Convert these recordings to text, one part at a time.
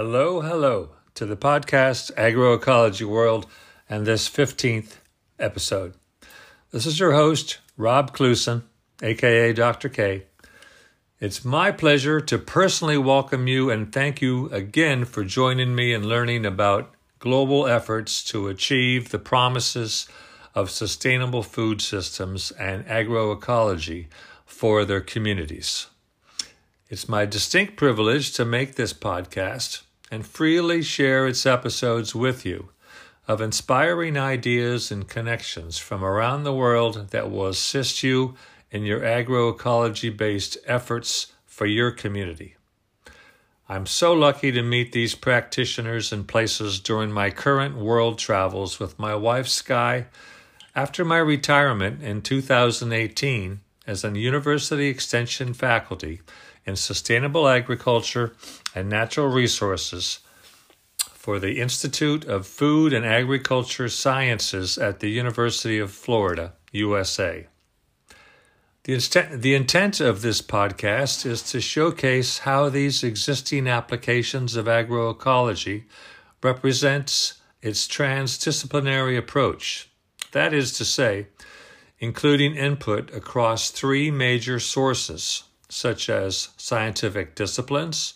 Hello, hello to the podcast Agroecology World and this 15th episode. This is your host, Rob Kluson, aka Dr. K. It's my pleasure to personally welcome you and thank you again for joining me in learning about global efforts to achieve the promises of sustainable food systems and agroecology for their communities. It's my distinct privilege to make this podcast and freely share its episodes with you of inspiring ideas and connections from around the world that will assist you in your agroecology based efforts for your community. I'm so lucky to meet these practitioners and places during my current world travels with my wife Sky after my retirement in 2018 as a university extension faculty in sustainable agriculture and natural resources for the Institute of Food and Agriculture Sciences at the University of Florida, USA. The, inst- the intent of this podcast is to showcase how these existing applications of agroecology represents its transdisciplinary approach. That is to say, including input across three major sources such as scientific disciplines,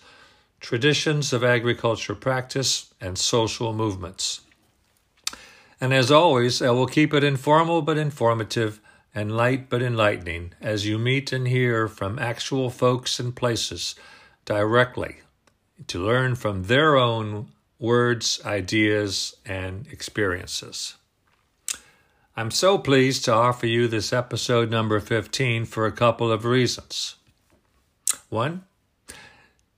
traditions of agriculture practice, and social movements. And as always, I will keep it informal but informative and light but enlightening as you meet and hear from actual folks and places directly to learn from their own words, ideas, and experiences. I'm so pleased to offer you this episode number 15 for a couple of reasons. One,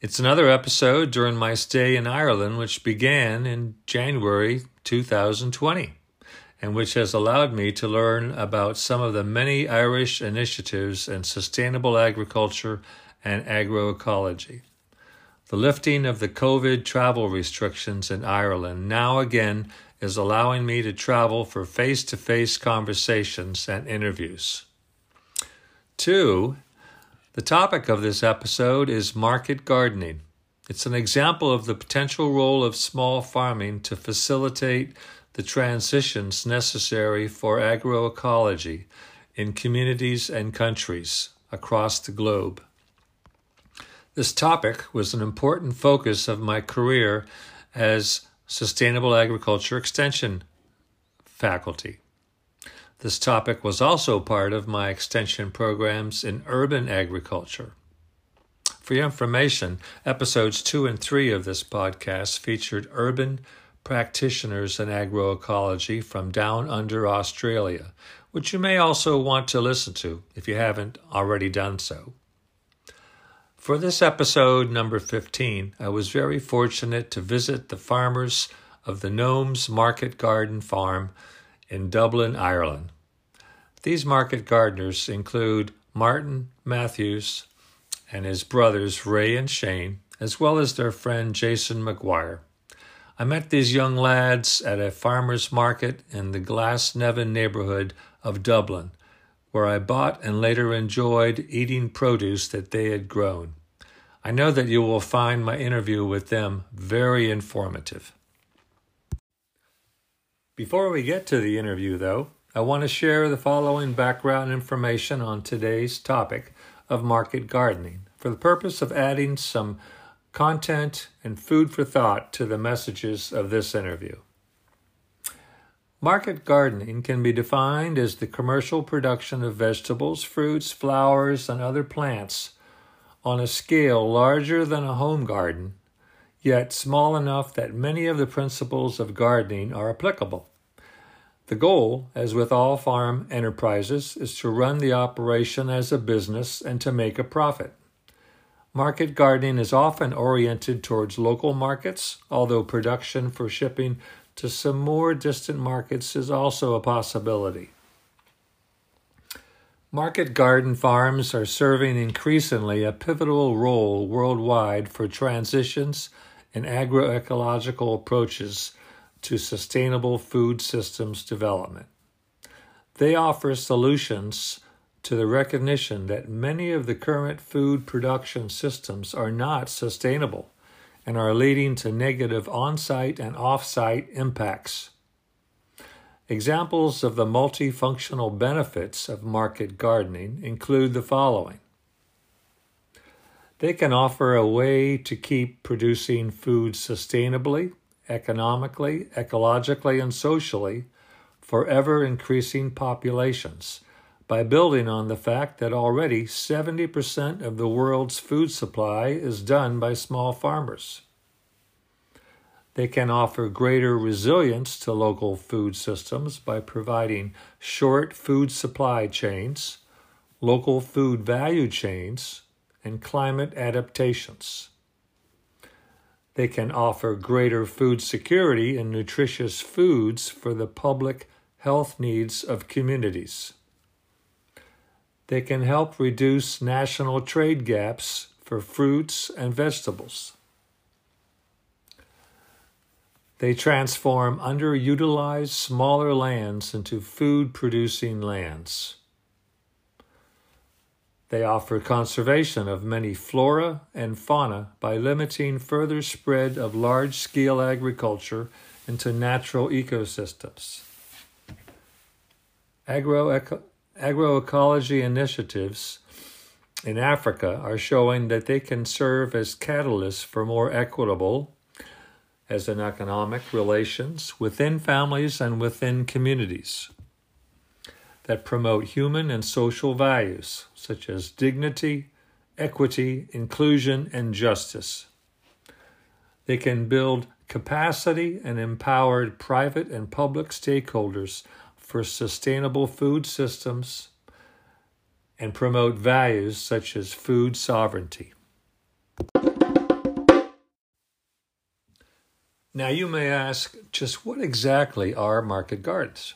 it's another episode during my stay in Ireland, which began in January 2020, and which has allowed me to learn about some of the many Irish initiatives in sustainable agriculture and agroecology. The lifting of the COVID travel restrictions in Ireland now again is allowing me to travel for face to face conversations and interviews. Two, the topic of this episode is market gardening. It's an example of the potential role of small farming to facilitate the transitions necessary for agroecology in communities and countries across the globe. This topic was an important focus of my career as Sustainable Agriculture Extension faculty. This topic was also part of my extension programs in urban agriculture. For your information, episodes two and three of this podcast featured urban practitioners in agroecology from down under Australia, which you may also want to listen to if you haven't already done so. For this episode, number 15, I was very fortunate to visit the farmers of the Gnomes Market Garden Farm in Dublin, Ireland. These market gardeners include Martin Matthews and his brothers Ray and Shane, as well as their friend Jason McGuire. I met these young lads at a farmer's market in the Glasnevin neighborhood of Dublin, where I bought and later enjoyed eating produce that they had grown. I know that you will find my interview with them very informative. Before we get to the interview, though, I want to share the following background information on today's topic of market gardening for the purpose of adding some content and food for thought to the messages of this interview. Market gardening can be defined as the commercial production of vegetables, fruits, flowers, and other plants on a scale larger than a home garden, yet small enough that many of the principles of gardening are applicable. The goal, as with all farm enterprises, is to run the operation as a business and to make a profit. Market gardening is often oriented towards local markets, although production for shipping to some more distant markets is also a possibility. Market garden farms are serving increasingly a pivotal role worldwide for transitions in agroecological approaches to sustainable food systems development. They offer solutions to the recognition that many of the current food production systems are not sustainable and are leading to negative on site and off site impacts. Examples of the multifunctional benefits of market gardening include the following. They can offer a way to keep producing food sustainably, economically, ecologically, and socially for ever increasing populations by building on the fact that already 70% of the world's food supply is done by small farmers. They can offer greater resilience to local food systems by providing short food supply chains, local food value chains, and climate adaptations. They can offer greater food security and nutritious foods for the public health needs of communities. They can help reduce national trade gaps for fruits and vegetables. They transform underutilized smaller lands into food producing lands. They offer conservation of many flora and fauna by limiting further spread of large scale agriculture into natural ecosystems. Agro- agroecology initiatives in Africa are showing that they can serve as catalysts for more equitable as in economic relations within families and within communities that promote human and social values such as dignity, equity, inclusion, and justice. They can build capacity and empower private and public stakeholders for sustainable food systems and promote values such as food sovereignty. Now, you may ask, just what exactly are market gardens?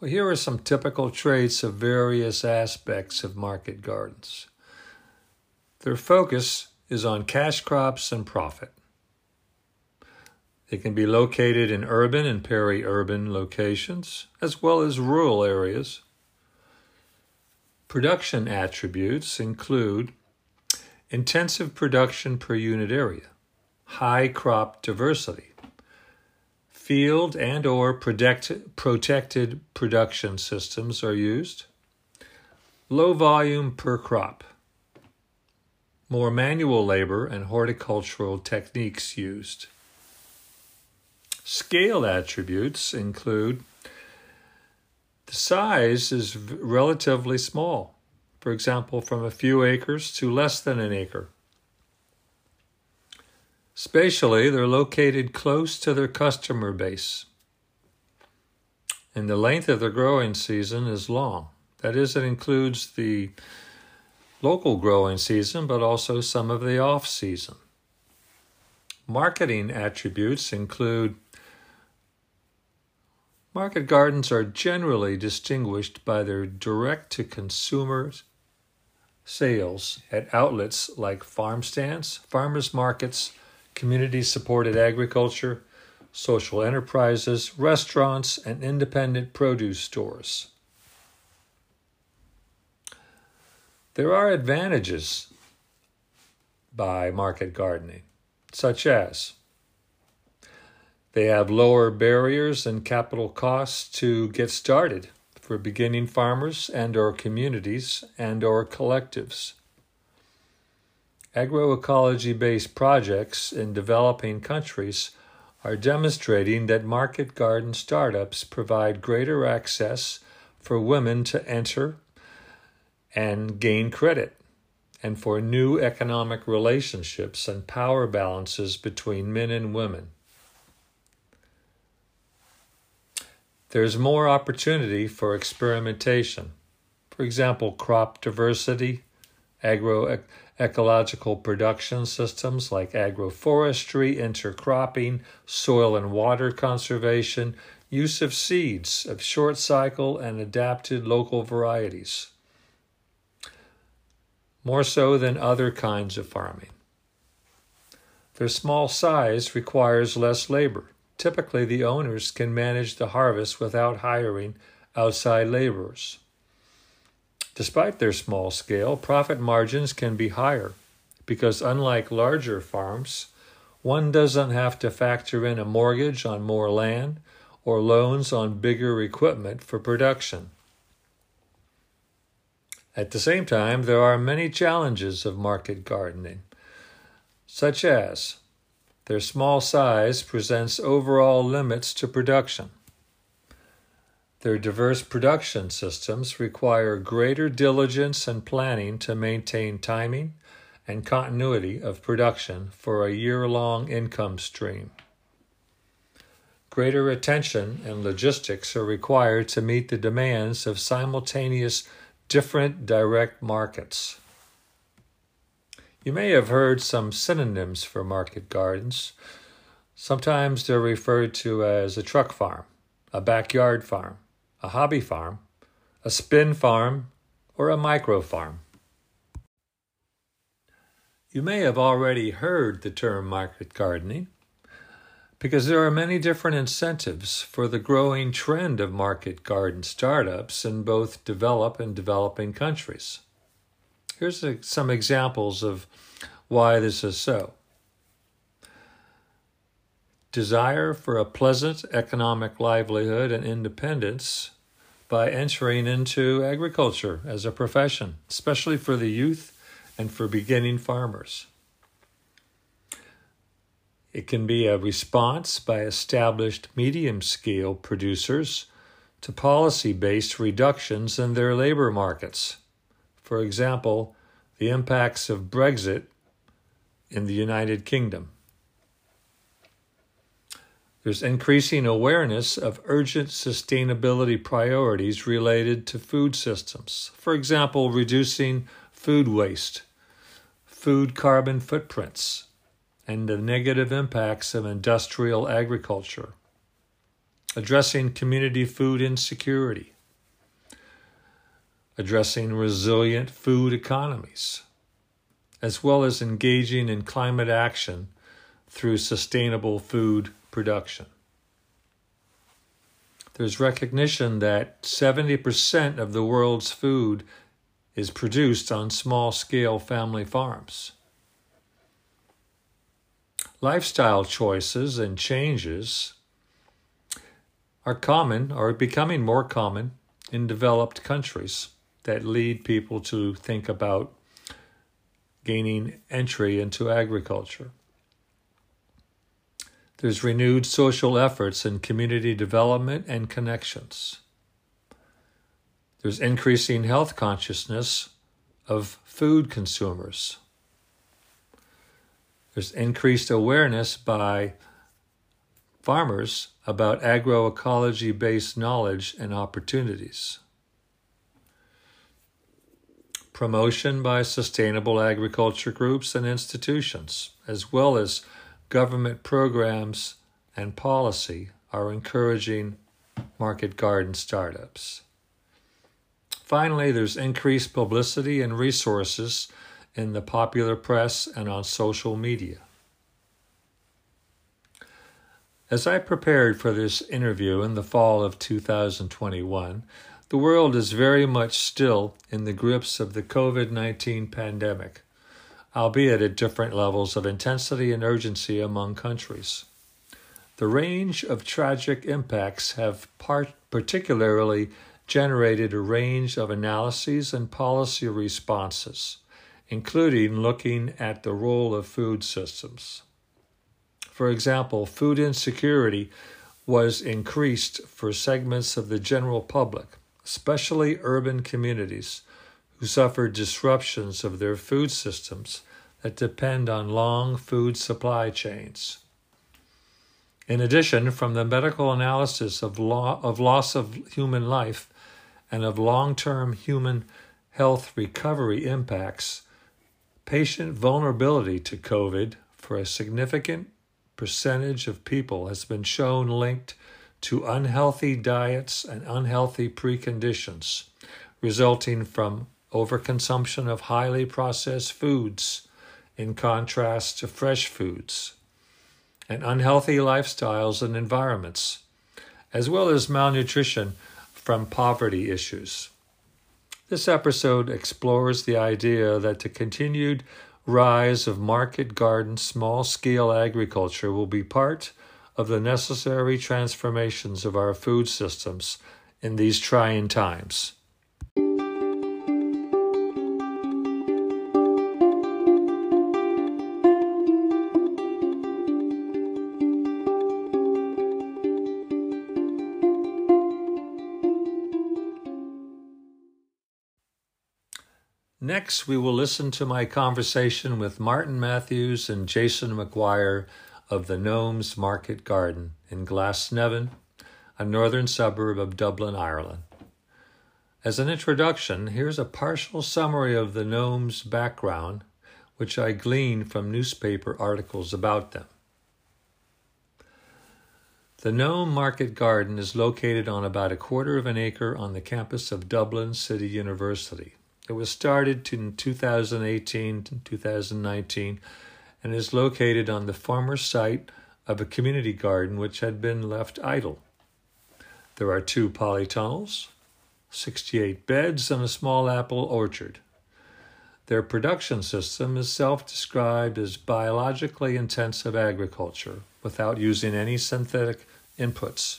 Well, here are some typical traits of various aspects of market gardens. Their focus is on cash crops and profit. They can be located in urban and peri urban locations, as well as rural areas. Production attributes include intensive production per unit area, high crop diversity, Field and or protect, protected production systems are used. Low volume per crop. More manual labor and horticultural techniques used. Scale attributes include the size is relatively small, for example, from a few acres to less than an acre. Spatially, they're located close to their customer base. And the length of the growing season is long. That is, it includes the local growing season, but also some of the off season. Marketing attributes include market gardens are generally distinguished by their direct to consumer sales at outlets like farm stands, farmers markets, community supported agriculture, social enterprises, restaurants, and independent produce stores. There are advantages by market gardening, such as they have lower barriers and capital costs to get started for beginning farmers and or communities and or collectives agroecology based projects in developing countries are demonstrating that market garden startups provide greater access for women to enter and gain credit, and for new economic relationships and power balances between men and women. There's more opportunity for experimentation. For example, crop diversity, agro ecological production systems like agroforestry, intercropping, soil and water conservation, use of seeds of short cycle and adapted local varieties. More so than other kinds of farming. Their small size requires less labor. Typically, the owners can manage the harvest without hiring outside laborers. Despite their small scale, profit margins can be higher because, unlike larger farms one doesn't have to factor in a mortgage on more land or loans on bigger equipment for production. At the same time, there are many challenges of market gardening, such as their small size presents overall limits to production. Their diverse production systems require greater diligence and planning to maintain timing and continuity of production for a year long income stream. Greater attention and logistics are required to meet the demands of simultaneous different direct markets. You may have heard some synonyms for market gardens. Sometimes they're referred to as a truck farm, a backyard farm, a hobby farm, a spin farm, or a micro farm. You may have already heard the term market gardening because there are many different incentives for the growing trend of market garden startups in both developed and developing countries. Here's a, some examples of why this is so. Desire for a pleasant economic livelihood and independence by entering into agriculture as a profession, especially for the youth and for beginning farmers. It can be a response by established medium scale producers to policy based reductions in their labor markets. For example, the impacts of Brexit in the United Kingdom. There's increasing awareness of urgent sustainability priorities related to food systems. For example, reducing food waste, food carbon footprints, and the negative impacts of industrial agriculture, addressing community food insecurity, addressing resilient food economies, as well as engaging in climate action through sustainable food production. There's recognition that 70% of the world's food is produced on small scale family farms. Lifestyle choices and changes are common or becoming more common in developed countries that lead people to think about gaining entry into agriculture. There's renewed social efforts in community development and connections. There's increasing health consciousness of food consumers. There's increased awareness by farmers about agroecology based knowledge and opportunities promotion by sustainable agriculture groups and institutions, as well as government programs and policy, are encouraging market garden startups. Finally, there's increased publicity and resources in the popular press and on social media. As I prepared for this interview in the fall of 2021, the world is very much still in the grips of the COVID 19 pandemic, albeit at different levels of intensity and urgency among countries. The range of tragic impacts have part- particularly generated a range of analyses and policy responses, including looking at the role of food systems. For example, food insecurity was increased for segments of the general public especially urban communities, who suffered disruptions of their food systems that depend on long food supply chains. In addition, from the medical analysis of, law, of loss of human life and of long term human health recovery impacts, patient vulnerability to COVID for a significant percentage of people has been shown linked to unhealthy diets and unhealthy preconditions resulting from overconsumption of highly processed foods in contrast to fresh foods, and unhealthy lifestyles and environments, as well as malnutrition from poverty issues. This episode explores the idea that the continued rise of market garden small scale agriculture will be part of the necessary transformations of our food systems in these trying times. Next, we will listen to my conversation with Martin Matthews and Jason McGuire of the Gnomes Market Garden in Glasnevin, a northern suburb of Dublin, Ireland. As an introduction, here's a partial summary of the Gnomes' background, which I gleaned from newspaper articles about them. The Gnome Market Garden is located on about a quarter of an acre on the campus of Dublin City University. It was started in 2018 to 2019 and is located on the former site of a community garden which had been left idle. There are two polytunnels, 68 beds, and a small apple orchard. Their production system is self described as biologically intensive agriculture without using any synthetic inputs.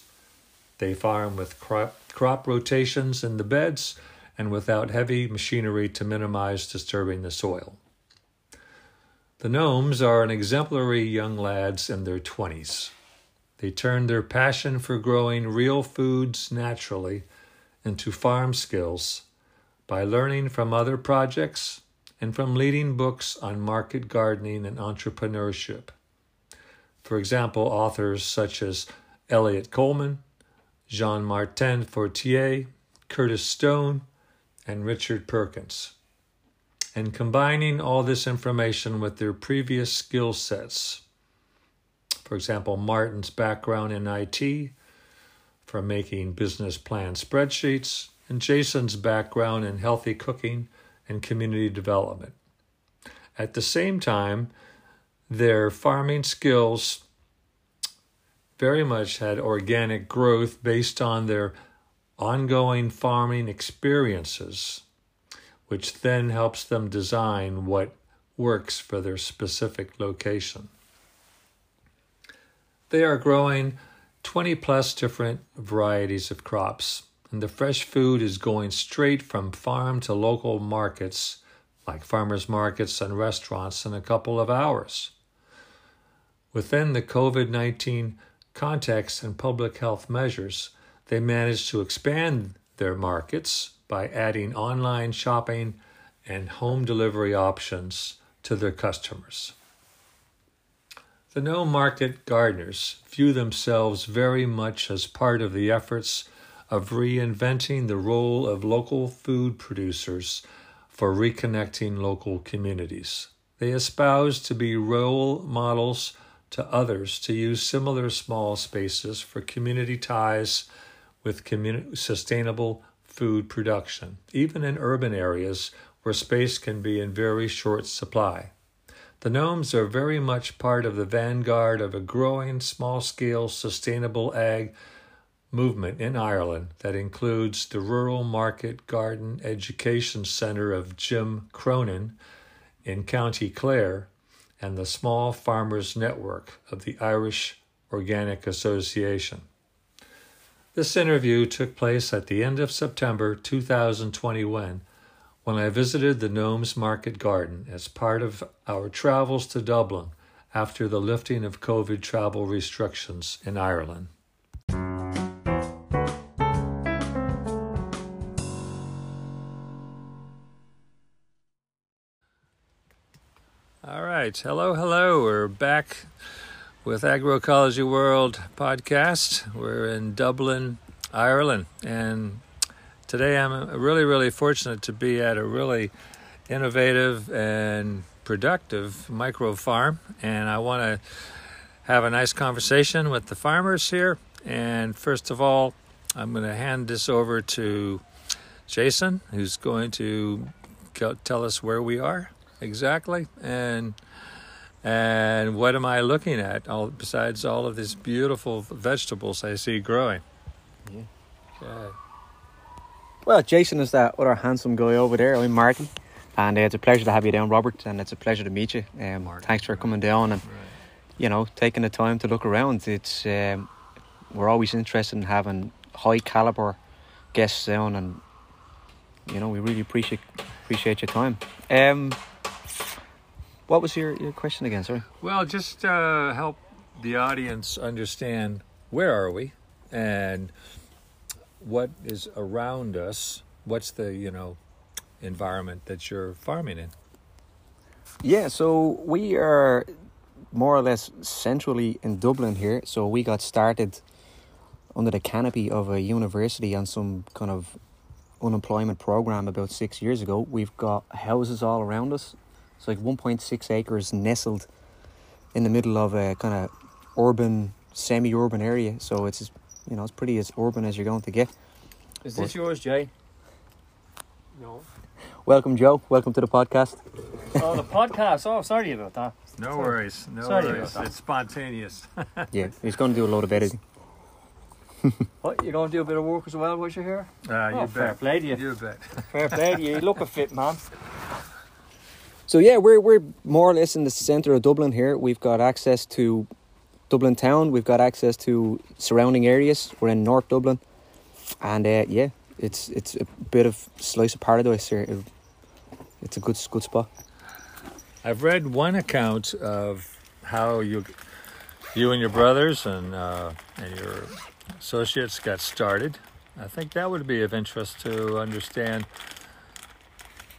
They farm with crop, crop rotations in the beds and without heavy machinery to minimize disturbing the soil. The gnomes are an exemplary young lads in their 20s. They turn their passion for growing real foods naturally into farm skills by learning from other projects and from leading books on market gardening and entrepreneurship. For example, authors such as Eliot Coleman, Jean Martin Fortier, Curtis Stone, and Richard Perkins. And combining all this information with their previous skill sets. For example, Martin's background in IT for making business plan spreadsheets, and Jason's background in healthy cooking and community development. At the same time, their farming skills very much had organic growth based on their ongoing farming experiences, which then helps them design what works for their specific location. They are growing 20 plus different varieties of crops, and the fresh food is going straight from farm to local markets, like farmers markets and restaurants, in a couple of hours. Within the COVID 19 context and public health measures, they managed to expand their markets by adding online shopping and home delivery options to their customers. The Gnome market gardeners view themselves very much as part of the efforts of reinventing the role of local food producers for reconnecting local communities. They espouse to be role models to others to use similar small spaces for community ties with community, sustainable food production, even in urban areas where space can be in very short supply. The gnomes are very much part of the vanguard of a growing small scale sustainable ag movement in Ireland that includes the Rural Market Garden Education Centre of Jim Cronin in County Clare and the Small Farmers Network of the Irish Organic Association. This interview took place at the end of September 2021 when I visited the Gnomes Market Garden as part of our travels to Dublin after the lifting of COVID travel restrictions in Ireland. All right. Hello, hello. We're back with Agroecology World podcast. We're in Dublin, Ireland, and today I'm really, really fortunate to be at a really innovative and productive micro farm, and I want to have a nice conversation with the farmers here. And first of all, I'm going to hand this over to Jason, who's going to tell us where we are exactly and and what am I looking at? All besides all of these beautiful vegetables I see growing. Yeah. Okay. Well, Jason is that other handsome guy over there. I'm Martin, And uh, it's a pleasure to have you down, Robert, and it's a pleasure to meet you. Um, thanks for coming down and you know taking the time to look around. It's um, we're always interested in having high caliber guests down, and you know we really appreciate appreciate your time. Um, what was your, your question again? Sorry. Well, just uh, help the audience understand where are we and what is around us. What's the you know environment that you're farming in? Yeah, so we are more or less centrally in Dublin here. So we got started under the canopy of a university on some kind of unemployment program about six years ago. We've got houses all around us. It's like 1.6 acres nestled in the middle of a kind of urban, semi-urban area. So it's you know it's pretty as urban as you're going to get. Is this yours, Jay? No. Welcome, Joe. Welcome to the podcast. Oh, the podcast. Oh, sorry about that. No worries, no Sorry worries. It's spontaneous. Yeah, he's going to do a lot of editing. What, you're going to do a bit of work as well while you're here? Uh, Oh, you fair bet. play to you. You bet. Fair play to you. You look a fit man. So yeah, we're we're more or less in the centre of Dublin here. We've got access to Dublin town. We've got access to surrounding areas. We're in North Dublin, and uh, yeah, it's it's a bit of slice of paradise here. It- it's a good good spot. I've read one account of how you, you and your brothers and uh, and your associates got started. I think that would be of interest to understand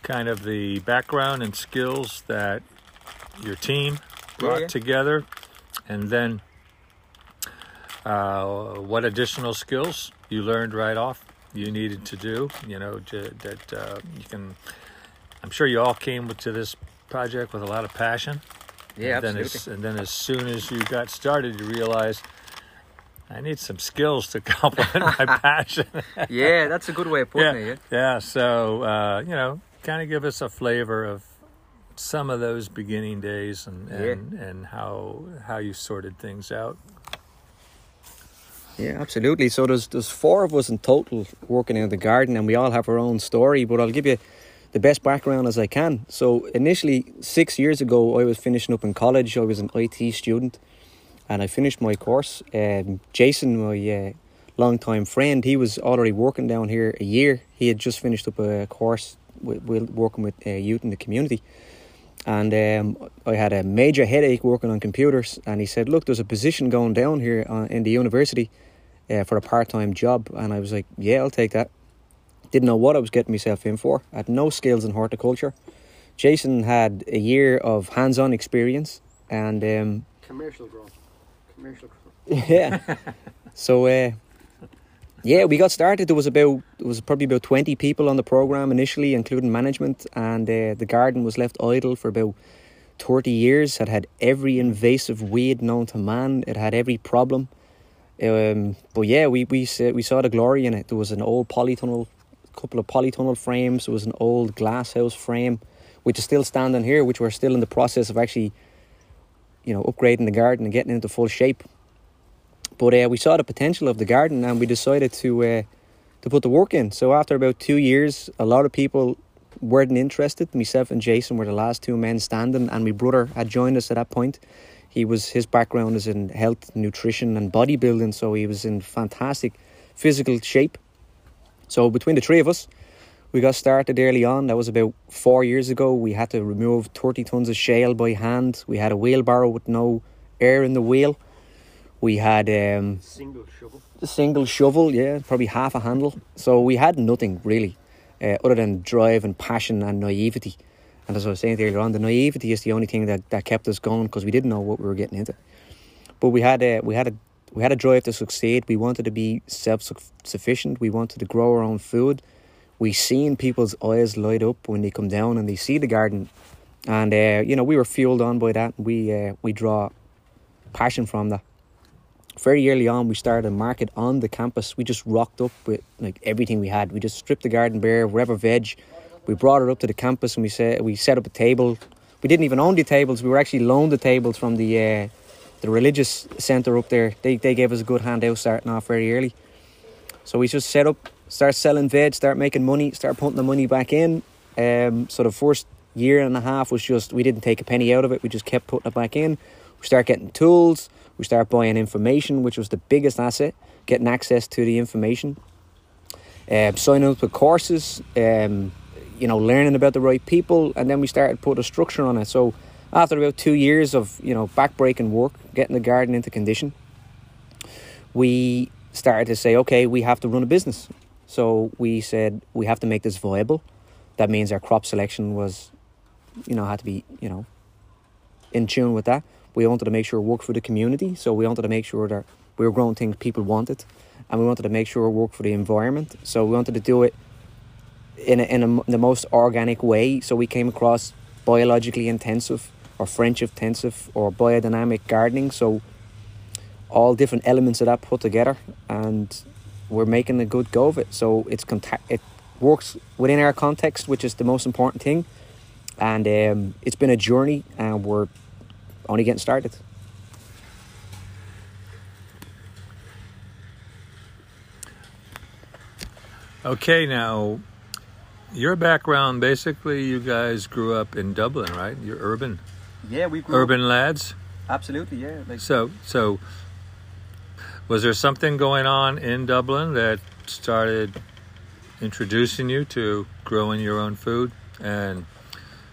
kind of the background and skills that your team brought yeah. together, and then uh, what additional skills you learned right off you needed to do. You know to, that uh, you can. I'm sure you all came to this project with a lot of passion. Yeah, and then As, and then as soon as you got started, you realized I need some skills to complement my passion. yeah, that's a good way of putting it. yeah, yeah. So uh, you know, kind of give us a flavor of some of those beginning days and and, and how how you sorted things out. Yeah, absolutely. So there's there's four of us in total working in the garden, and we all have our own story. But I'll give you the best background as I can. So initially, six years ago, I was finishing up in college. I was an IT student, and I finished my course. Um, Jason, my uh, longtime friend, he was already working down here a year. He had just finished up a course with, with working with uh, youth in the community. And um, I had a major headache working on computers. And he said, Look, there's a position going down here uh, in the university uh, for a part time job. And I was like, Yeah, I'll take that. Didn't know what I was getting myself in for. I had no skills in horticulture. Jason had a year of hands on experience. And um, Commercial growth. Commercial growth. yeah. so uh, yeah, we got started. There was about there was probably about twenty people on the program initially, including management, and uh, the garden was left idle for about thirty years. It had every invasive weed known to man. It had every problem. Um, but yeah, we we saw, we saw the glory in it. There was an old polytunnel, a couple of polytunnel frames. There was an old glass house frame, which is still standing here, which we're still in the process of actually, you know, upgrading the garden and getting into full shape. But uh, we saw the potential of the garden and we decided to uh, to put the work in. So after about two years, a lot of people weren't interested. Myself and Jason were the last two men standing, and my brother had joined us at that point. He was his background is in health, nutrition, and bodybuilding, so he was in fantastic physical shape. So between the three of us, we got started early on. That was about four years ago. We had to remove thirty tons of shale by hand. We had a wheelbarrow with no air in the wheel. We had um, Single shovel. a single shovel, yeah, probably half a handle. So we had nothing really, uh, other than drive and passion and naivety. And as I was saying earlier on, the naivety is the only thing that, that kept us going because we didn't know what we were getting into. But we had a we had a we had a drive to succeed. We wanted to be self sufficient. We wanted to grow our own food. We seen people's eyes light up when they come down and they see the garden, and uh, you know we were fueled on by that. We uh, we draw passion from that very early on we started a market on the campus. We just rocked up with like everything we had. We just stripped the garden bare wherever veg. We brought it up to the campus and we set we set up a table. We didn't even own the tables. We were actually loaned the tables from the uh, the religious center up there. They, they gave us a good handout starting off very early. So we just set up start selling veg start making money start putting the money back in. Um, so the first year and a half was just we didn't take a penny out of it. We just kept putting it back in. We start getting tools. We start buying information, which was the biggest asset. Getting access to the information. Um, signing up with courses. Um, you know, learning about the right people, and then we started put a structure on it. So after about two years of you know backbreaking work, getting the garden into condition, we started to say, okay, we have to run a business. So we said we have to make this viable. That means our crop selection was, you know, had to be you know, in tune with that. We wanted to make sure it worked for the community. So we wanted to make sure that we were growing things people wanted, and we wanted to make sure it worked for the environment. So we wanted to do it in a, in, a, in the most organic way. So we came across biologically intensive or French intensive or biodynamic gardening. So all different elements of that put together, and we're making a good go of it. So it's contact. It works within our context, which is the most important thing. And um, it's been a journey, and we're only getting started. Okay, now your background basically, you guys grew up in Dublin, right? You're urban, Yeah, we grew urban lads. Absolutely, yeah. Like So, so was there something going on in Dublin that started introducing you to growing your own food and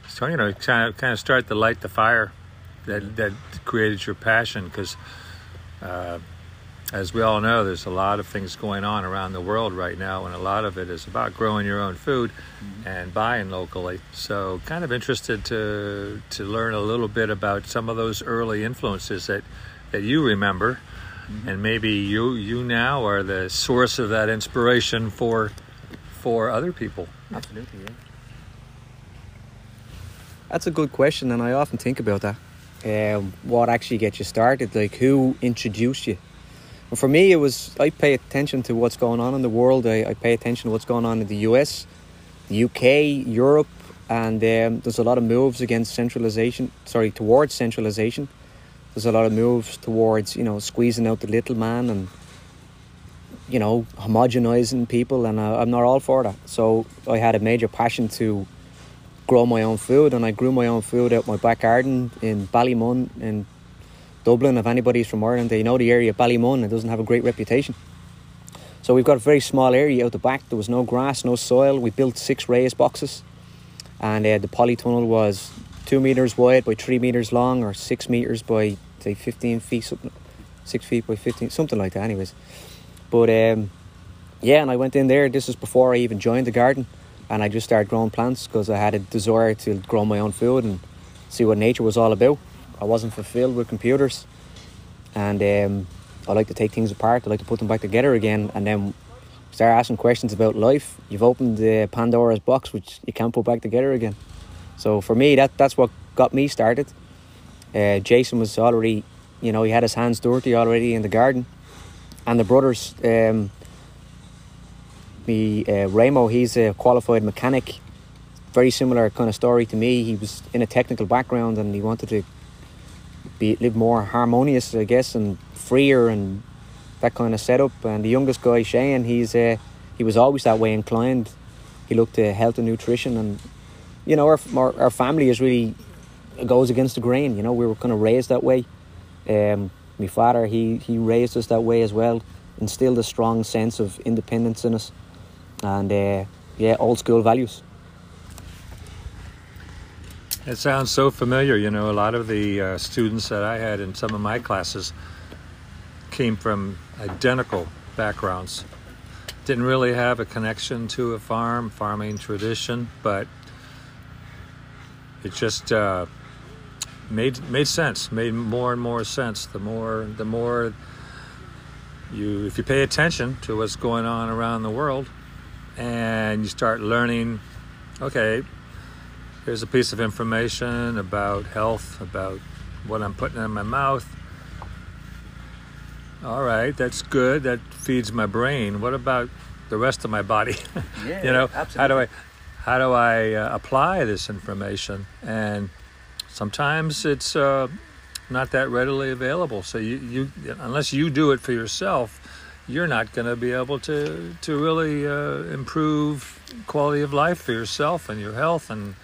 starting, you know, kind of kind of start to light the fire that that created your passion? Because, uh, as we all know, there's a lot of things going on around the world right now, and a lot of it is about growing your own food and buying locally. So, kind of interested to to learn a little bit about some of those early influences that that you remember, and maybe you you now are the source of that inspiration for for other people. absolutely, yeah. That's a good question, and I often think about that. Um, what actually gets you started? Like, who introduced you? And for me, it was I pay attention to what's going on in the world. I, I pay attention to what's going on in the US, the UK, Europe, and um, there's a lot of moves against centralization. Sorry, towards centralization. There's a lot of moves towards you know squeezing out the little man and you know homogenizing people, and uh, I'm not all for that. So I had a major passion to grow my own food, and I grew my own food out my back garden in Ballymun in Dublin. If anybody's from Ireland, they know the area of Ballymun. It doesn't have a great reputation. So we've got a very small area out the back. There was no grass, no soil. We built six raised boxes, and uh, the polytunnel was two meters wide by three meters long, or six meters by say fifteen feet, something, six feet by fifteen, something like that. Anyways, but um, yeah, and I went in there. This was before I even joined the garden, and I just started growing plants because I had a desire to grow my own food and see what nature was all about. I wasn't fulfilled with computers, and um, I like to take things apart. I like to put them back together again, and then start asking questions about life. You've opened the Pandora's box, which you can't put back together again. So for me, that that's what got me started. Uh, Jason was already, you know, he had his hands dirty already in the garden, and the brothers. Um, me, uh, Ramo, he's a qualified mechanic. Very similar kind of story to me. He was in a technical background and he wanted to be live more harmonious, I guess, and freer and that kind of setup. And the youngest guy, Shane, he's uh, he was always that way inclined. He looked to health and nutrition, and you know, our our, our family is really goes against the grain. You know, we were kind of raised that way. Um, my father, he he raised us that way as well, instilled a strong sense of independence in us, and uh, yeah, old school values. It sounds so familiar. You know, a lot of the uh, students that I had in some of my classes came from identical backgrounds. Didn't really have a connection to a farm, farming tradition, but it just uh, made made sense. Made more and more sense. The more the more you, if you pay attention to what's going on around the world, and you start learning, okay, here's a piece of information about health, about what I'm putting in my mouth. All right, that's good. That feeds my brain. What about the rest of my body? Yeah, you know, absolutely. how do I how do I uh, apply this information? And sometimes it's uh, not that readily available. So you, you unless you do it for yourself, you're not going to be able to to really uh, improve quality of life for yourself and your health and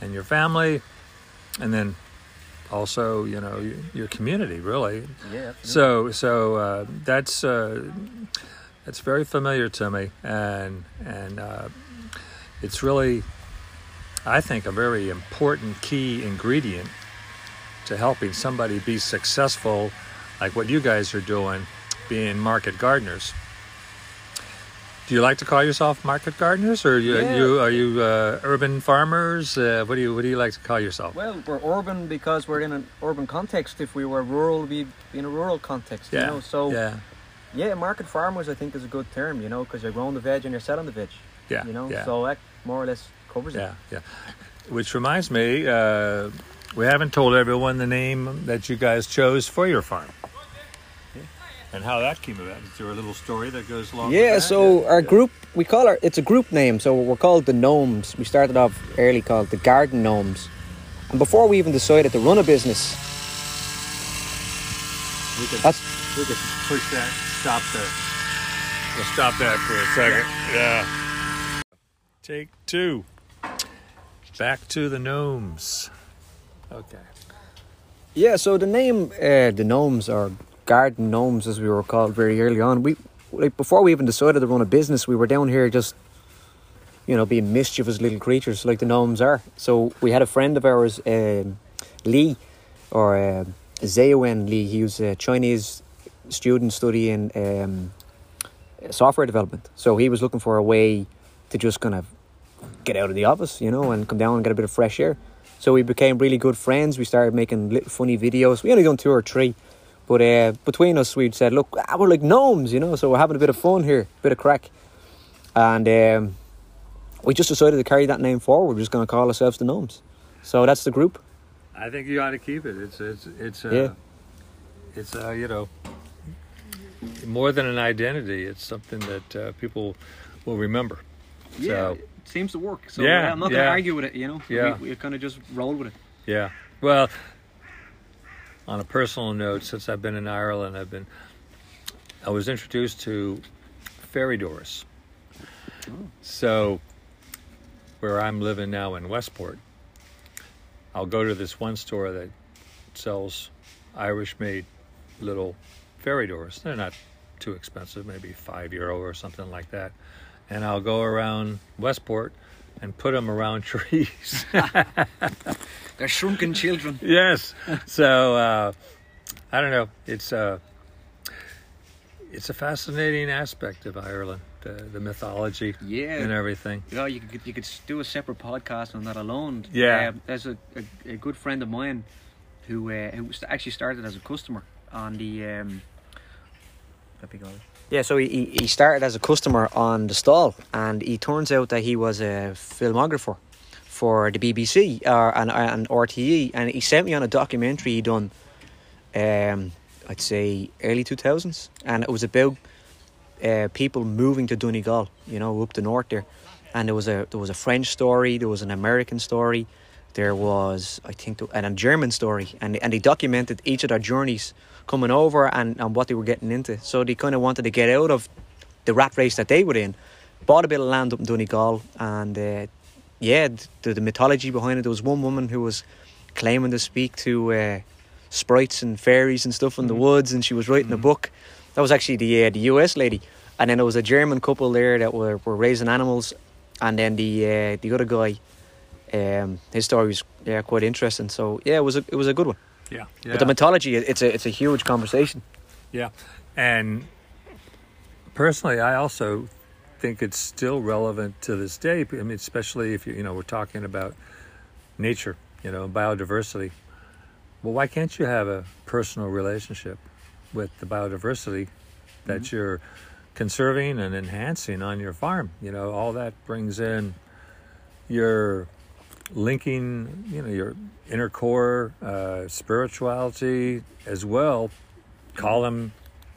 and your family, and then also you know your, your community really. Yeah. So so uh, that's uh, that's very familiar to me, and and uh, it's really, I think, a very important key ingredient to helping somebody be successful, like what you guys are doing, being market gardeners. Do you like to call yourself market gardeners, or you, Yeah. you are you uh, urban farmers? Uh, what do you what do you like to call yourself? Well, we're urban because we're in an urban context. If we were rural, we'd be in a rural context. yeah, You know, so yeah, yeah, market farmers I think is a good term. You know, because you're growing the veg and you're selling the veg. yeah, You know, yeah. so that more or less covers it. Yeah, yeah. Which reminds me, uh, we haven't told everyone the name that you guys chose for your farm. And how that came about. Is there a little story that goes along Yeah, so our group, we call our, it's a group name, so we're called the Gnomes. We started off early called the Garden Gnomes. And before we even decided to run a business, we could, that's, we could push that, stop the, we'll stop that for a second. Yeah. Take two. Back to the gnomes. Okay. yeah, so the name, uh, the Gnomes, or Garden Gnomes as we were called very early on, we, like before we even decided to run a business, we were down here just, you know, being mischievous little creatures like the gnomes are. So we had a friend of ours, um, Lee, or uh, Zaowen Lee, he was a Chinese student studying um, software development. So he was looking for a way to just kind of get out of the office, you know, and come down and get a bit of fresh air. So we became really good friends. We started making little funny videos. We only done two or three, but uh, between us, we said, "Look, ah, we're like gnomes, you know, so we're having a bit of fun here, bit of crack." And um, we just decided to carry that name forward. We're just going to call ourselves the Gnomes. So that's the group. I think you ought to keep it. It's it's it's uh, Yeah. it's uh, you know more than an identity. It's something that uh, people will remember. Yeah, So- it seems to work. So Yeah, yeah, I'm not gonna argue with it. You know, Yeah. we, we kind of just rolled with it. Yeah. Well, on a personal note, since I've been in Ireland, I've been I was introduced to fairy doors. So where I'm living now in Westport, I'll go to this one store that sells Irish-made little fairy doors. They're not too expensive, maybe five euro or something like that. And I'll go around Westport and put them around trees. They're shrunken children. yes. So uh, I don't know. It's a it's a fascinating aspect of Ireland, the, the mythology Yeah. and everything. Yeah, you could you could do a separate podcast on that alone. Yeah. Um, there's a, a, a good friend of mine who uh, who actually started as a customer on the um. What do you call it? Yeah, so he, he- started as a customer on the stall, and he turns out that he was a filmographer for the BBC or and, and RTE, and he sent me on a documentary he done, um, I'd say early two thousands, and it was about uh, people moving to Donegal, you know, up the north there, and there was a there was a French story, there was an American story, there was I think and a German story, and and they documented each of their journeys coming over and, and what they were getting into. So they kind of wanted to get out of the rat race that they were in. Bought a bit of land up in Donegal, and uh, yeah, the, the mythology behind it. There was one woman who was claiming to speak to uh, sprites and fairies and stuff in the woods, and she was writing a book. That was actually the uh, the US lady, and then there was a German couple there that were, were raising animals, and then the uh, the other guy, um, his story was yeah quite interesting. So yeah, it was a it was a good one. Yeah. But the mythology, it's a it's a huge conversation. Yeah. And personally, I also think it's still relevant to this day. I mean, especially if you, you know, we're talking about nature, you know, biodiversity. Well, why can't you have a personal relationship with the biodiversity that mm-hmm. you're conserving and enhancing on your farm? You know, all that brings in your linking, you know, your inner core uh, spirituality as well. Call them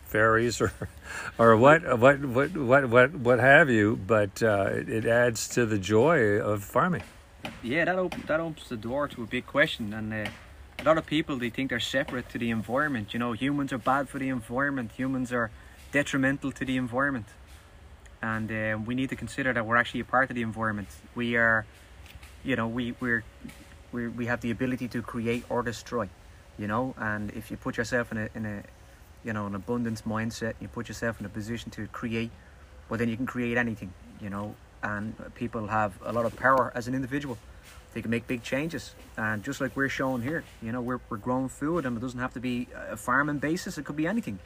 fairies or or what what what what what what have you, but uh, it, it adds to the joy of farming. Yeah, that op- that opens the door to a big question, and uh, a lot of people they think they're separate to the environment. You know, humans are bad for the environment. Humans are detrimental to the environment. And um, we need to consider that we're actually a part of the environment. We are, you know, we we're, we we have the ability to create or destroy, you know. And if you put yourself in a in a, you know, an abundance mindset, you put yourself in a position to create, well, then you can create anything, you know. And people have a lot of power as an individual. They can make big changes, and just like we're showing here, you know, we're we're growing food, and it doesn't have to be a farming basis. It could be anything.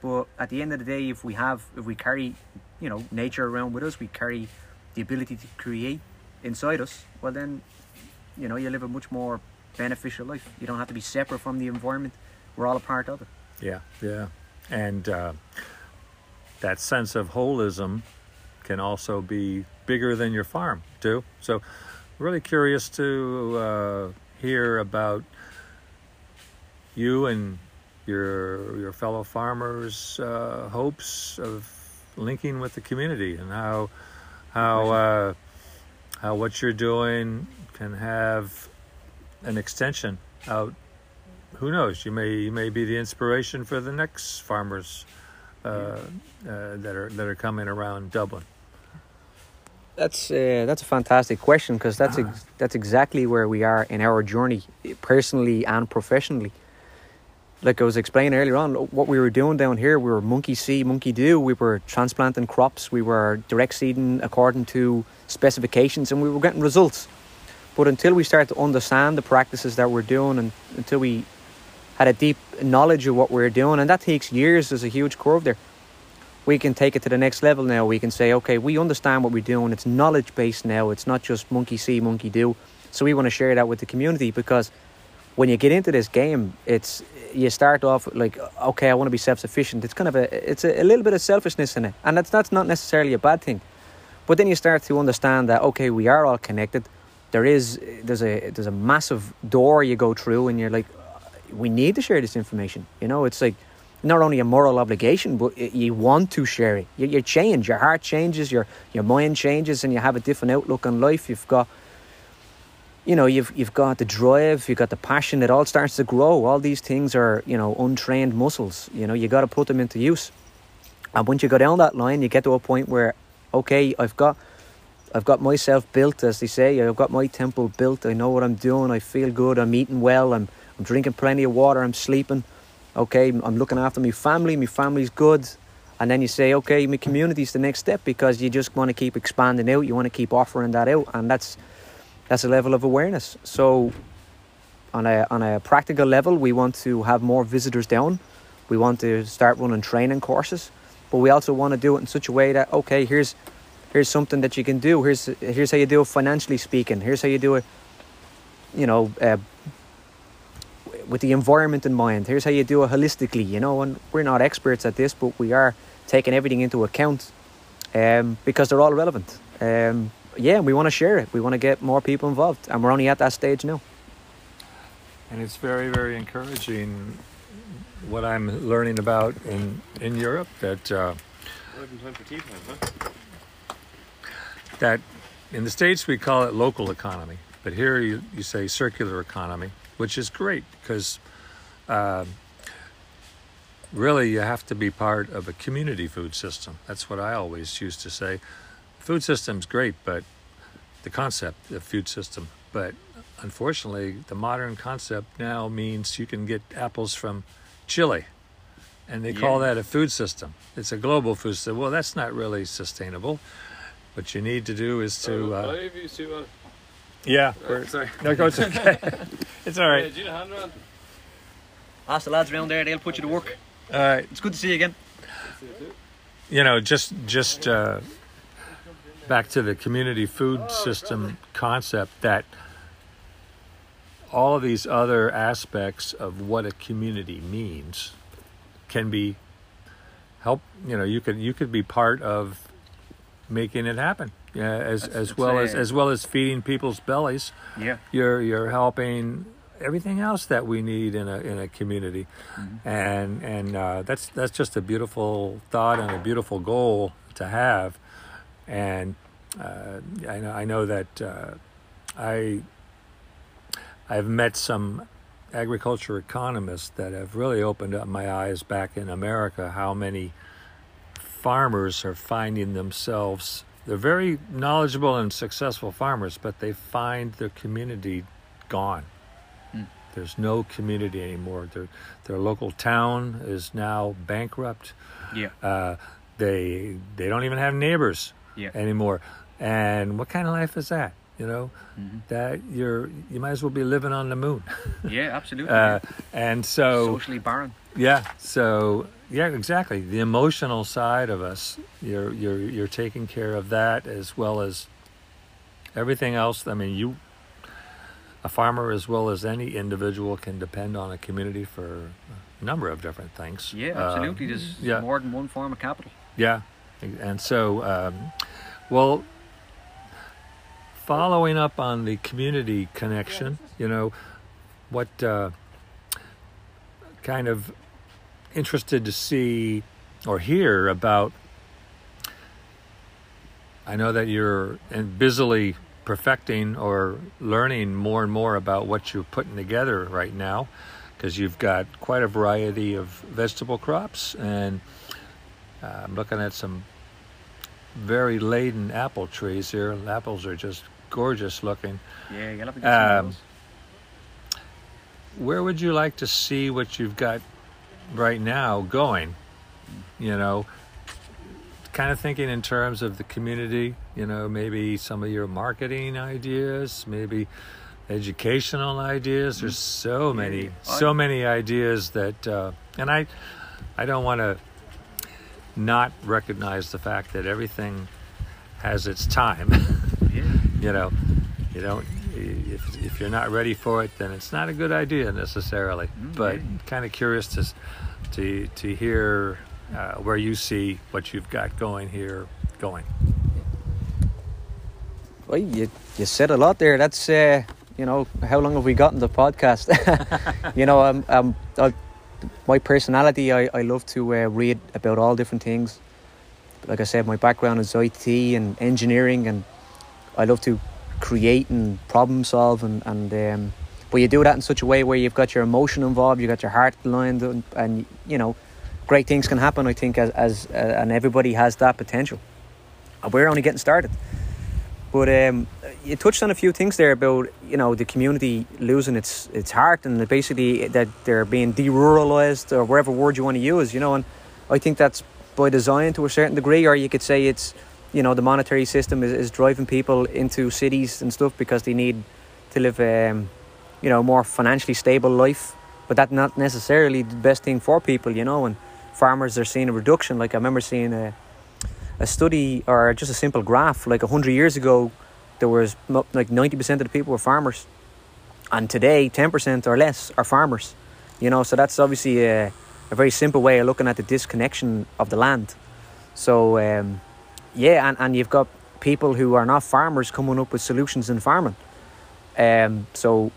But at the end of the day, if we have, if we carry, you know, nature around with us, we carry the ability to create inside us. Well, then, you know, you live a much more beneficial life. You don't have to be separate from the environment. We're all a part of it. Yeah, yeah. And uh, that sense of holism can also be bigger than your farm, too. So, really curious to uh, hear about you and your your fellow farmers' uh, hopes of linking with the community and how how uh, how what you're doing can have an extension out. Who knows? You may you may be the inspiration for the next farmers uh, uh, that are that are coming around Dublin. That's uh, that's a fantastic question because that's ex- that's exactly where we are in our journey, personally and professionally. Like I was explaining earlier on, what we were doing down here, we were monkey see, monkey do. We were transplanting crops, we were direct seeding according to specifications, and we were getting results. But until we started to understand the practices that we're doing, and until we had a deep knowledge of what we're doing, and that takes years. There's a huge curve there we can take it to the next level now. We can say, okay, we understand what we're doing. It's knowledge based now. It's not just monkey see, monkey do. So we want to share that with the community because when you get into this game, it's you start off like, okay, I want to be self sufficient. It's kind of a it's a, a little bit of selfishness in it, and that's that's not necessarily a bad thing. But then you start to understand that okay, we are all connected. There is there's a there's a massive door you go through, and you're like, we need to share this information. You know, it's like not only a moral obligation, but you want to share it. You, you change, your heart changes, your your mind changes, and you have a different outlook on life. You've got, you know, you've you've got the drive, you've got the passion. It all starts to grow. All these things are, you know, untrained muscles. You know, you got to put them into use. And once you go down that line, you get to a point where, okay, I've got. I've got myself built, as they say. I've got my temple built. I know what I'm doing. I feel good. I'm eating well. I'm, I'm drinking plenty of water. I'm sleeping okay i'm looking after my family my family's good and then you say okay my community's the next step because you just want to keep expanding out you want to keep offering that out and that's that's a level of awareness so on a on a practical level we want to have more visitors down we want to start running training courses but we also want to do it in such a way that okay here's here's something that you can do here's here's how you do it financially speaking here's how you do it you know uh, with the environment in mind. Here's how you do it holistically, you know. And we're not experts at this, but we are taking everything into account um, because they're all relevant. Um, yeah, we want to share it. We want to get more people involved, and we're only at that stage now. And it's very, very encouraging what I'm learning about in in Europe that uh, that in the states we call it local economy, but here you, you say circular economy, which is great because uh, really you have to be part of a community food system. That's what I always used to say. Food system's great, but the concept of food system, but unfortunately, the modern concept now means you can get apples from Chile, and they call that a food system. It's a global food system. Well, that's not really sustainable. What you need to do is to, uh, Five, you two, uh, yeah. sorry. No, go. It's okay. it's all Hey, right. do you hand? Ask the lads around there; they'll put you to work. All right. It's good to see you again. You you know, just just uh, back to the community food system concept that all of these other aspects of what a community means can be help. You know, you could you could be part of making it happen. Yeah, as That's- as well as as well as feeding people's bellies. Yeah. You're you're helping everything else that we need in a in a community, and and uh, that's that's just a beautiful thought and a beautiful goal to have, and uh, I know I know that uh, I I've met some agriculture economists that have really opened up my eyes back in America how many farmers are finding themselves. They're very knowledgeable and successful farmers, but they find their community gone. Mm. There's no community anymore. Their their local town is now bankrupt. Yeah. Uh, they they don't even have neighbors Yeah. anymore. And what kind of life is that? You know, Mhm. that you're you might as well be living on the moon. Yeah, absolutely. Uh, and so Socially barren. yeah, so yeah, exactly. The emotional side of us, you're you're you're taking care of that as well as everything else. I mean, you a farmer as well as any individual can depend on a community for a number of different things. Yeah, Um, absolutely. There's yeah. more than one form of capital. Yeah, and so, um, well, following up on the community connection, you know, what uh, kind of interested to see or hear about. I know that you're in- busily perfecting or learning more and more about what you're putting together right now because you've got quite a variety of vegetable crops and uh, I'm looking at some very laden apple trees here. Apples are just gorgeous looking. Yeah, have to get some Um. Where would you like to see what you've got right now going? You know, kind of thinking in terms of the community, you know, maybe some of your marketing ideas, maybe educational ideas. There's so many, so many ideas that, uh, and I, I don't want to not recognize the fact that everything has its time. Yeah. you know, you don't. If, if you're not ready for it, then it's not a good idea necessarily. Mm, but kind of curious to to to hear uh, where you see what you've got going here going. Well, you, you said a lot there. That's, uh, you know, how long have we gotten the podcast? you know, um, um, I, my personality, I, I love to uh, read about all different things. Like I said, my background is IT and engineering, and I love to create and problem solve. And, and um, but you do that in such a way where you've got your emotion involved, you've got your heart aligned, and, and you know, great things can happen. I think as, as uh, and everybody has that potential. And we're only getting started. But um, you touched on a few things there about you know the community losing its its heart and basically that they're being deruralized or whatever word you want to use. You know, and I think that's by design to a certain degree, or you could say it's you know the monetary system is, is driving people into cities and stuff because they need to live um, you know more financially stable life. But that's not necessarily the best thing for people. You know, and farmers are seeing a reduction. Like I remember seeing a a study or just a simple graph like 100 years ago there was like 90% of the people were farmers and today 10% or less are farmers you know so that's obviously a, a very simple way of looking at the disconnection of the land so um, yeah and, and you've got people who are not farmers coming up with solutions in farming um, so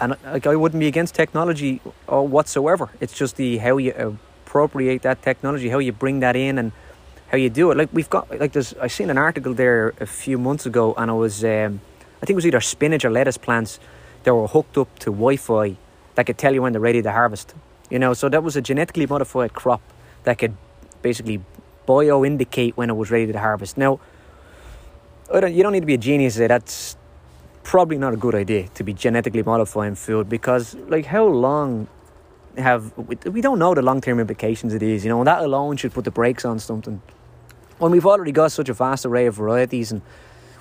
and like I wouldn't be against technology whatsoever it's just the how you appropriate that technology how you bring that in and how you do it. Like we've got like there's I seen an article there a few months ago, and it was um, I think it was either spinach or lettuce plants that were hooked up to Wi-Fi that could tell you when they're ready to harvest. You know, so that was a genetically modified crop that could basically bio indicate when it was ready to harvest. Now, don't, you don't need to be a genius to say that's probably not a good idea to be genetically modifying food because like how long have we, we don't know the long term implications of these, you know, and that alone should put the brakes on something. When we've already got such a vast array of varieties and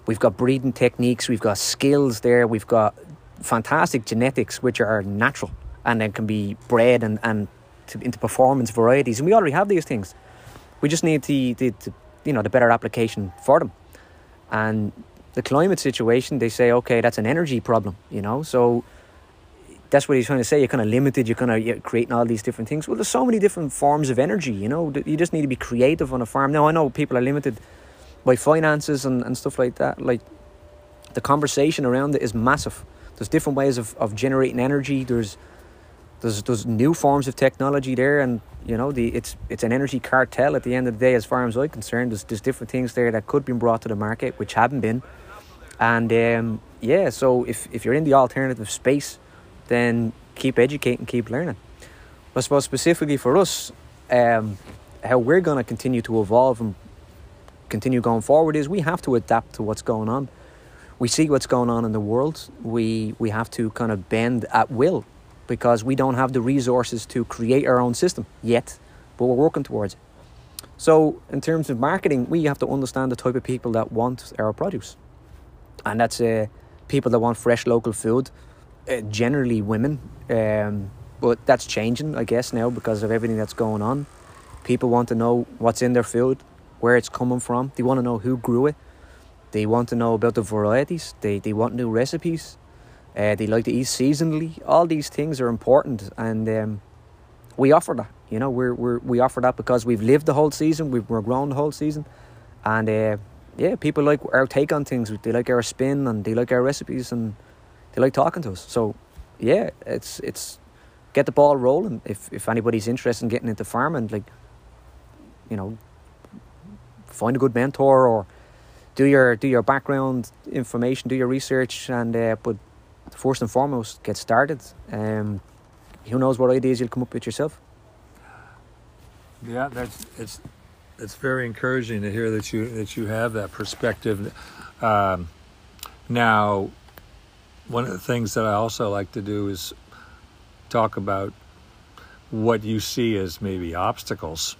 we've got breeding techniques, we've got skills there, we've got fantastic genetics which are natural and then can be bred and, and to, into performance varieties, and we already have these things. We just need the, the, the you know the better application for them. And the climate situation, they say, okay, that's an energy problem, you know, so that's what he's trying to say. You're kind of limited. You're kind of you're creating all these different things. Well, there's so many different forms of energy. You know, you just need to be creative on a farm. Now I know people are limited by finances and, and stuff like that. Like the conversation around it is massive. There's different ways of, of generating energy. There's there's there's new forms of technology there, and you know the it's it's an energy cartel at the end of the day. As far as I'm concerned, there's there's different things there that could be brought to the market which haven't been, and um, yeah. So if if you're in the alternative space then keep educating, keep learning. I suppose specifically for us, um, how we're going to continue to evolve and continue going forward is we have to adapt to what's going on. We see what's going on in the world. We we have to kind of bend at will because we don't have the resources to create our own system yet, but we're working towards it. So, in terms of marketing, we have to understand the type of people that want our produce, and that's uh, people that want fresh local food, uh, generally women. Um, but that's changing, I guess, now because of everything that's going on. People want to know what's in their food, where it's coming from. They want to know who grew it. They want to know about the varieties. They they want new recipes. Uh, they like to eat seasonally. All these things are important, and um, we offer that. You know, we're, we're we offer that because we've lived the whole season, we've we're grown the whole season, and uh, yeah, people like our take on things. They like our spin, and they like our recipes, and they like talking to us. So, yeah, it's it's get the ball rolling. If if anybody's interested in getting into farming, like you know, find a good mentor or do your do your background information, do your research, and uh, but first and foremost, get started. Um, who knows what ideas you'll come up with yourself? Yeah, that's it's it's very encouraging to hear that you that you have that perspective. Um, now, one of the things that I also like to do is talk about what you see as maybe obstacles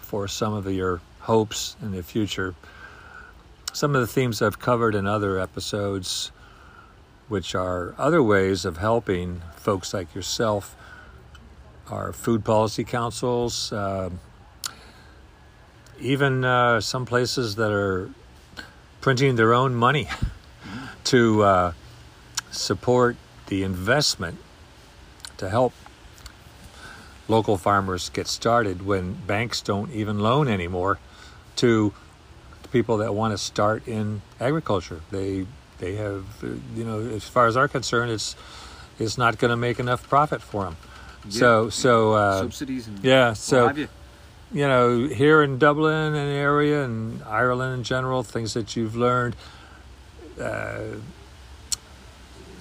for some of your hopes in the future. Some of the themes I've covered in other episodes, which are other ways of helping folks like yourself our food policy councils, uh, even uh, some places that are printing their own money to uh, support the investment to help local farmers get started when banks don't even loan anymore to people that want to start in agriculture. They they have you know as far as our concerned, it's it's not going to make enough profit for them. So so uh, subsidies and yeah so you. you know here in Dublin and area and Ireland in general, things that you've learned. Uh,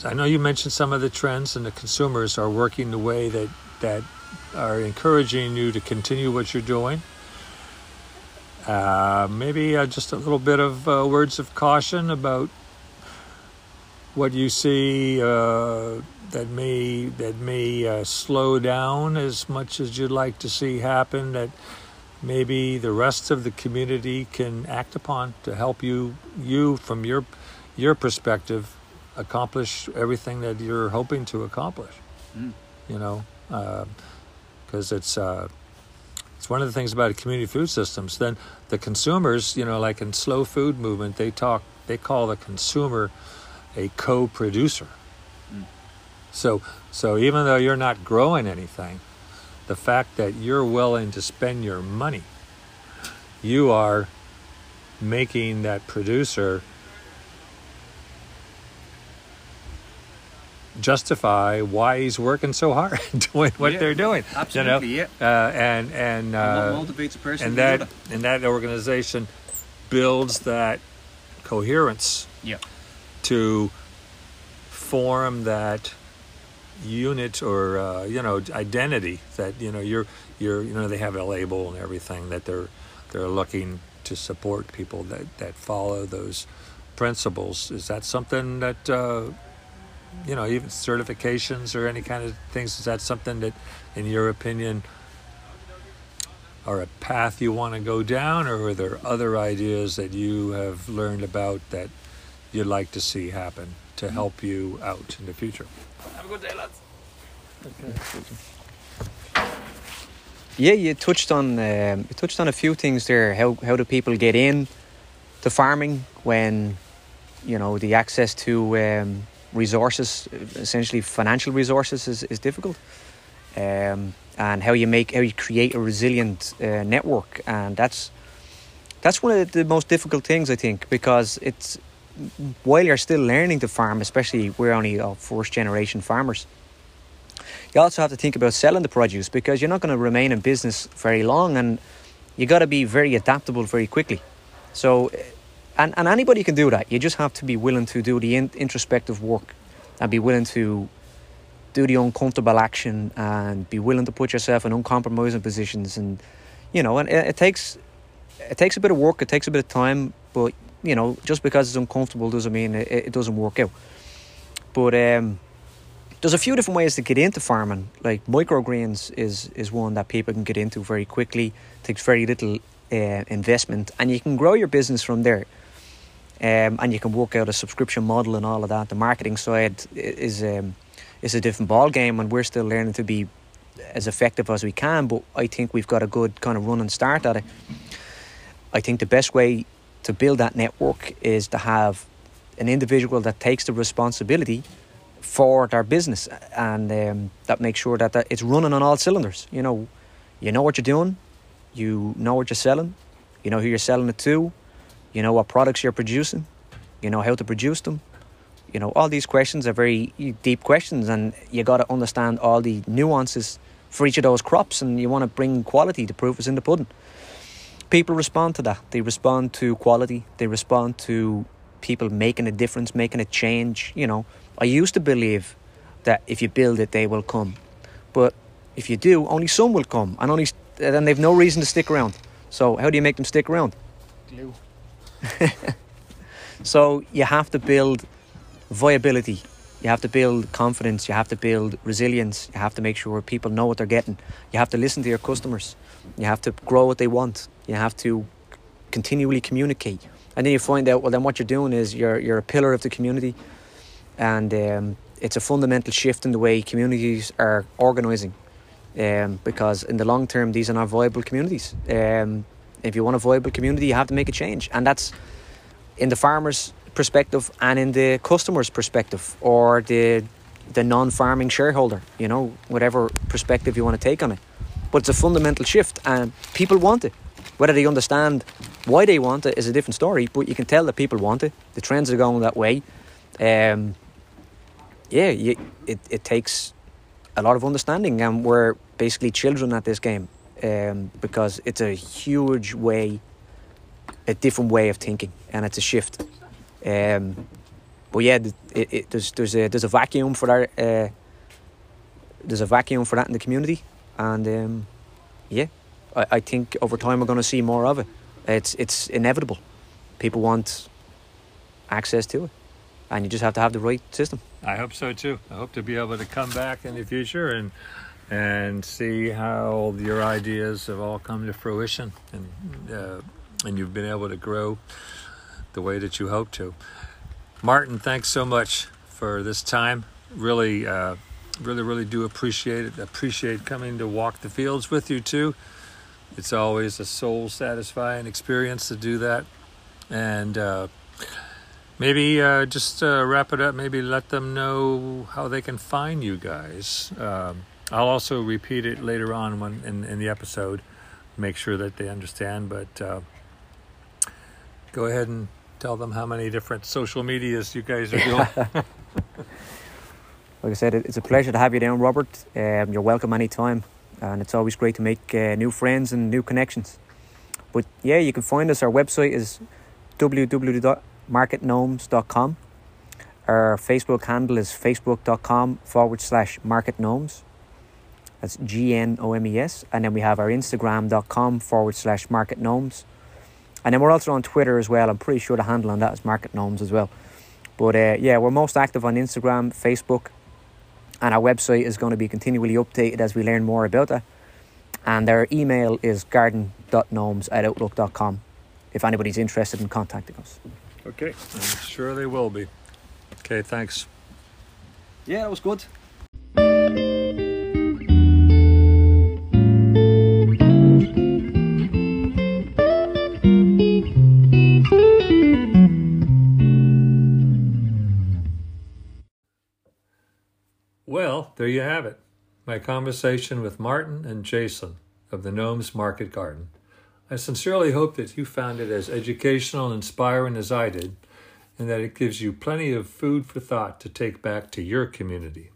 I know you mentioned some of the trends, and the consumers are working the way that that are encouraging you to continue what you're doing. Uh, maybe uh, just a little bit of uh, words of caution about what you see uh, that may that may uh, slow down as much as you'd like to see happen. That maybe the rest of the community can act upon to help you you from your your perspective accomplish everything that you're hoping to accomplish. Mm. You know, because it's. Uh, it's one of the things about community food systems. Then the consumers, you know, like in slow food movement, they talk, they call the consumer a co-producer. So, so even though you're not growing anything, the fact that you're willing to spend your money, you are making that producer justify why he's working so hard doing what Yeah, they're doing. absolutely, you know? Uh, and and uh, And motivates a person and that? and that organization builds that coherence Yeah. To form that unit or uh, you know identity that you know you're you're you know they have a label and everything that they're they're looking to support people that that follow those principles. Is that something that uh, you know even certifications or any kind of things is that something that in your opinion are a path you want to go down or are there other ideas that you have learned about that you'd like to see happen to help you out in the future Have a good day, lads. Okay. Yeah, you touched on um, you touched on a few things there. How how do people get in to farming when you know the access to um, resources, essentially financial resources, is, is difficult, um, and how you make how you create a resilient uh, network, and that's that's one of the most difficult things I think because it's while you're still learning to farm, especially we're only uh, first generation farmers you also have to think about selling the produce because you're not going to remain in business very long and you got to be very adaptable very quickly so eh, and, and anybody can do that you just have to be willing to do the in, introspective work and be willing to do the uncomfortable action and be willing to put yourself in uncompromising positions and you know, and it, it takes it takes a bit of work. It takes a bit of time, but you know, just because it's uncomfortable doesn't mean it, it doesn't work out. But um, there's a few different ways to get into farming. Like microgreens is is one that people can get into very quickly. Takes very little uh, investment, and you can grow your business from there. Um, and you can work out a subscription model and all of that. The marketing side is um, is a different ball game, and we're still learning to be as effective as we can. But I think we've got a good kind of run and start at it. I think the best way to build that network is to have an individual that takes the responsibility for their business and um, that makes sure that, that it's running on all cylinders. You know, you know what you're doing, you know what you're selling, you know who you're selling it to, you know what products you're producing, you know how to produce them. You know, all these questions are very deep questions, and you got to understand all the nuances for each of those crops, and you want to bring quality. The proof is in the pudding. People respond to that. They respond to quality. They respond to people making a difference, making a change. You know, I used to believe that if you build it, they will come, but if you do, only some will come, and only then they've no reason to stick around. So how do you make them stick around? Glue. so you have to build viability. You have to build confidence. You have to build resilience. You have to make sure people know what they're getting. You have to listen to your customers. You have to grow what they want. You have to continually communicate. And then you find out, well, then what you're doing is you're, you're a pillar of the community. And um, it's a fundamental shift in the way communities are organising. Um, because in the long term, these are not viable communities. Um, if you want a viable community, you have to make a change. And that's in the farmers' perspective and in the customer's perspective or the the non-farming shareholder, you know, whatever perspective you want to take on it. But it's a fundamental shift and people want it. Whether they understand why they want it is a different story, but you can tell that people want it. The trends are going that way. Um, yeah, you, it, it takes a lot of understanding, and we're basically children at this game um, because it's a huge way, a different way of thinking, and it's a shift. Um, but yeah, it, it, there's there's a there's a vacuum for that. Uh, there's a vacuum for that in the community, and um, yeah, I, I think over time we're going to see more of it. It's it's inevitable. People want access to it, and you just have to have the right system. I hope so too. I hope to be able to come back in the future and and see how your ideas have all come to fruition and uh, and you've been able to grow the way that you hope to. Martin, thanks so much for this time. Really, uh, really, really do appreciate it. Appreciate coming to walk the fields with you too. It's always a soul satisfying experience to do that. And uh, maybe uh, just uh, wrap it up, maybe let them know how they can find you guys. Um, I'll also repeat it later on when, in, in the episode, make sure that they understand. But uh, go ahead and tell them how many different social medias you guys are doing. like I said, it's a pleasure to have you down, Robert. Um, you're welcome anytime, and it's always great to make uh, new friends and new connections. But yeah, you can find us. Our website is www.marketgnomes.com. Our Facebook handle is facebook.com forward slash marketgnomes. That's G N O M E S. And then we have our Instagram.com forward slash marketgnomes. And then we're also on Twitter as well. I'm pretty sure the handle on that is marketgnomes as well. But uh, yeah, we're most active on Instagram, Facebook, and our website is going to be continually updated as we learn more about that. And our email is garden.gnomes at outlook.com if anybody's interested in contacting us. okay, I'm sure they will be. Okay, thanks. Yeah, that was good. There you have it. My conversation with Martin and Jason of the Gnomes Market Garden. I sincerely hope that you found it as educational and inspiring as I did, and that it gives you plenty of food for thought to take back to your community.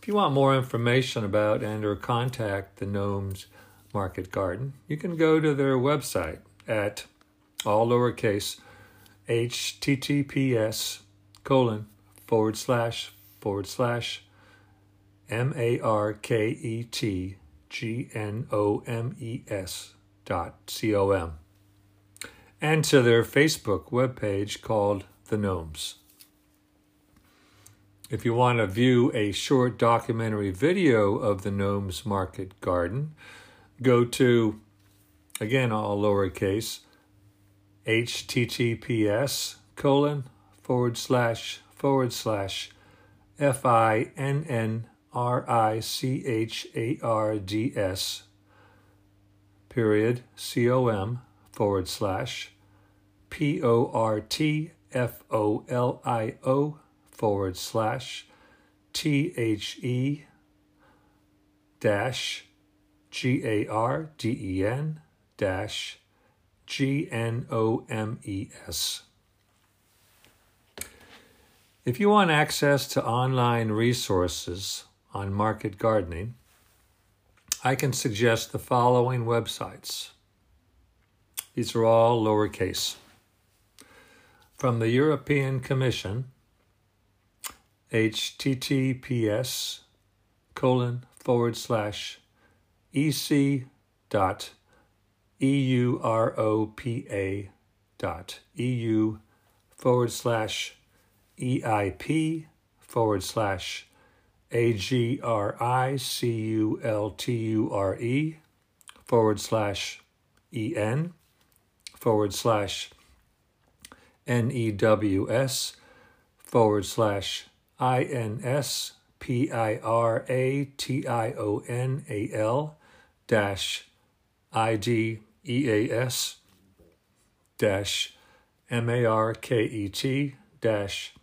If you want more information about and or contact the Gnomes Market Garden, you can go to their website at all lowercase https colon forward slash forward slash M A R K E T G N O M E S dot C O M, and to their Facebook webpage called The Gnomes. If you want to view a short documentary video of the Gnomes Market Garden, go to, again, all lowercase, https colon forward slash forward slash F I N N R I C H A R D S period C O M forward slash P O R T F O L I O forward slash T H E dash G A R D E N dash G N O M E S. If you want access to online resources on market gardening, I can suggest the following websites. These are all lowercase. From the European Commission, https colon forward slash ec dot europa dot eu forward slash eip forward slash a-g-r-i-c-u-l-t-u-r-e forward slash en forward slash n-e-w-s forward slash I-N-S P-I-R-A-T-I-O-N-A-L dash I-D-E-A-S dash M-A-R-K-E-T dash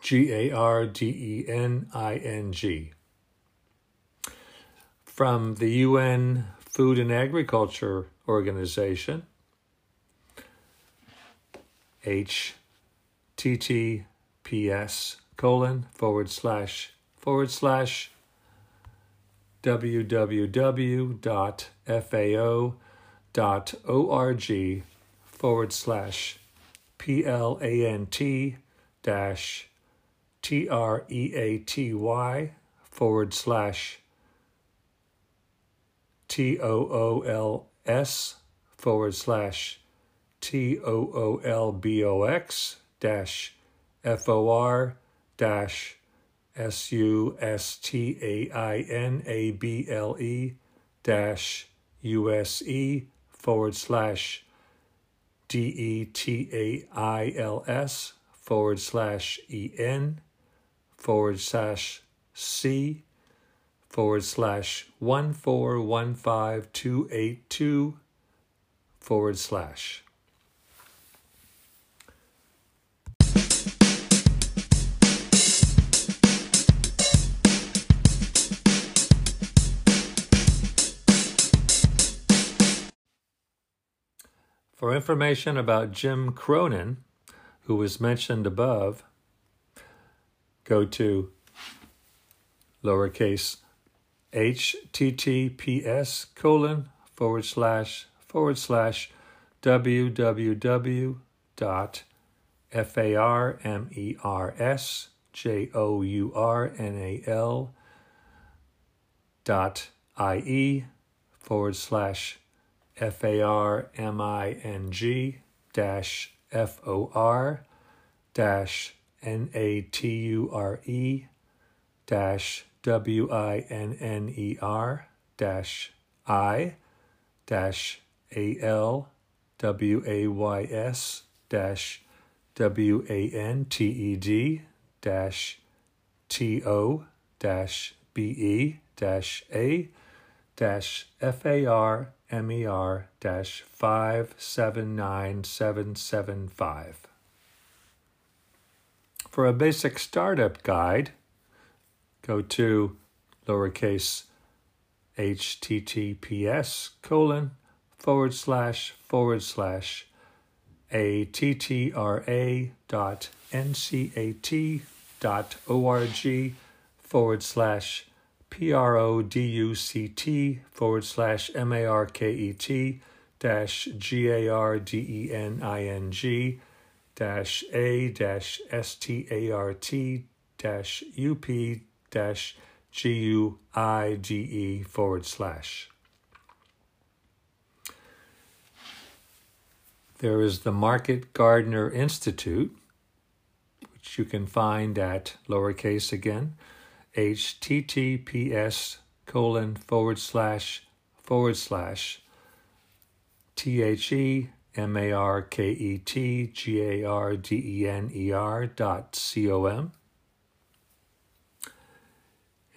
G-A-R-D-E-N-I-N-G. From the UN Food and Agriculture Organization, https colon forward slash forward slash www.fao.org forward slash plant dash t-r-e-a-t-y forward slash t-o-o-l-s forward slash t-o-o-l-b-o-x dash f-o-r dash S U S T A I N A B L E dash U S E forward slash D E T A I L S forward slash E N forward slash C forward slash one four one five two eight two forward slash. For information about Jim Cronin, who was mentioned above, go to lowercase https colon forward slash forward slash www dot f-a-r-m-e-r-s j-o-u-r-n-a-l dot i-e forward slash F A R M I N G dash F O R dash N A T U R E dash W I N N E R dash I dash A L W A Y S dash W A N T E D dash T O dash B E dash A dash F A R MER 579775. For a basic startup guide, go to lowercase https colon forward slash forward slash attra dot ncat dot org forward slash P R O D U C T forward slash M A R K E T dash G Dash A dash S T A R T dash U P dash G U I D E forward slash. There is the Market Gardener Institute, which you can find at lowercase again, https colon forward slash forward slash T H E M A R K E T G A R D E N E R dot C O M.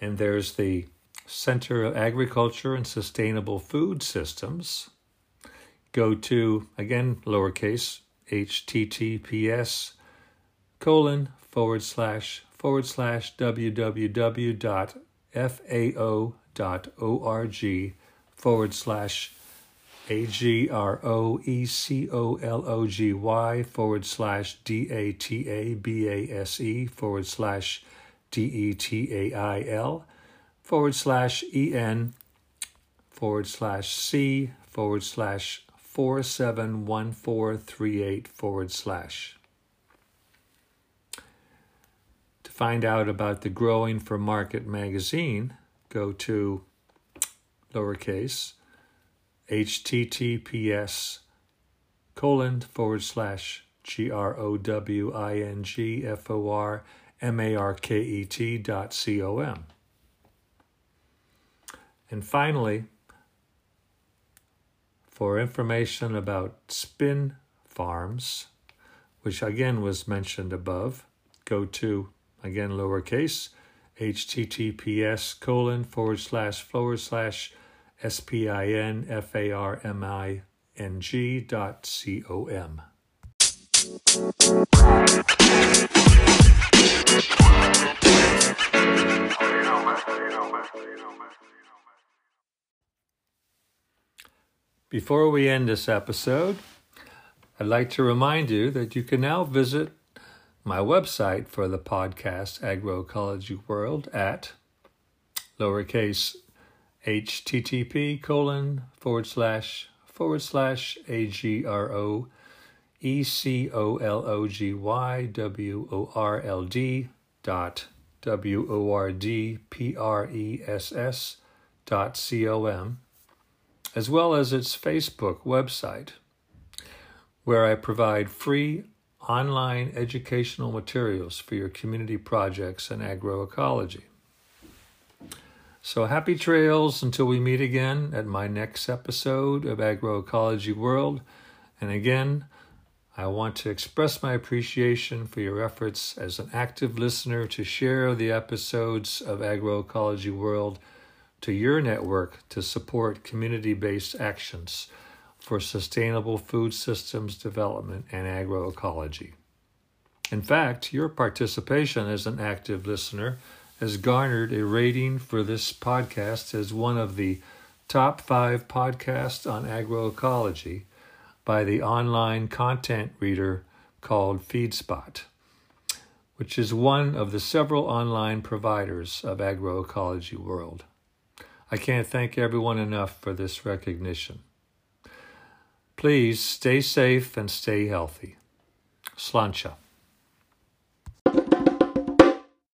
And there's the Center of Agriculture and Sustainable Food Systems. Go to, again, lowercase, https colon forward slash forward slash www.fao.org forward slash a G R O E C O L O G Y forward slash D A T A B A S E forward slash D E T A I L forward slash E N forward slash C forward slash 471438 forward slash. To find out about the Growing for Market magazine, go to lowercase https colon forward slash G R O W I N G F O R M A R K E T dot C O M. And finally, for information about spin farms, which again was mentioned above, go to again lowercase https colon forward slash forward slash S P I N F A R M I N G dot C O M. Before we end this episode, I'd like to remind you that you can now visit my website for the podcast Agroecology World at lowercase http colon forward slash forward slash a g r o e c o l o g y w o r l d dot w o r d p r e s s dot c o m as well as its Facebook website where I provide free online educational materials for your community projects in agroecology. So happy trails until we meet again at my next episode of Agroecology World. And again, I want to express my appreciation for your efforts as an active listener to share the episodes of Agroecology World to your network to support community based actions for sustainable food systems development and agroecology. In fact, your participation as an active listener has garnered a rating for this podcast as one of the top five podcasts on agroecology by the online content reader called FeedSpot, which is one of the several online providers of Agroecology World. I can't thank everyone enough for this recognition. Please stay safe and stay healthy. Sláinte.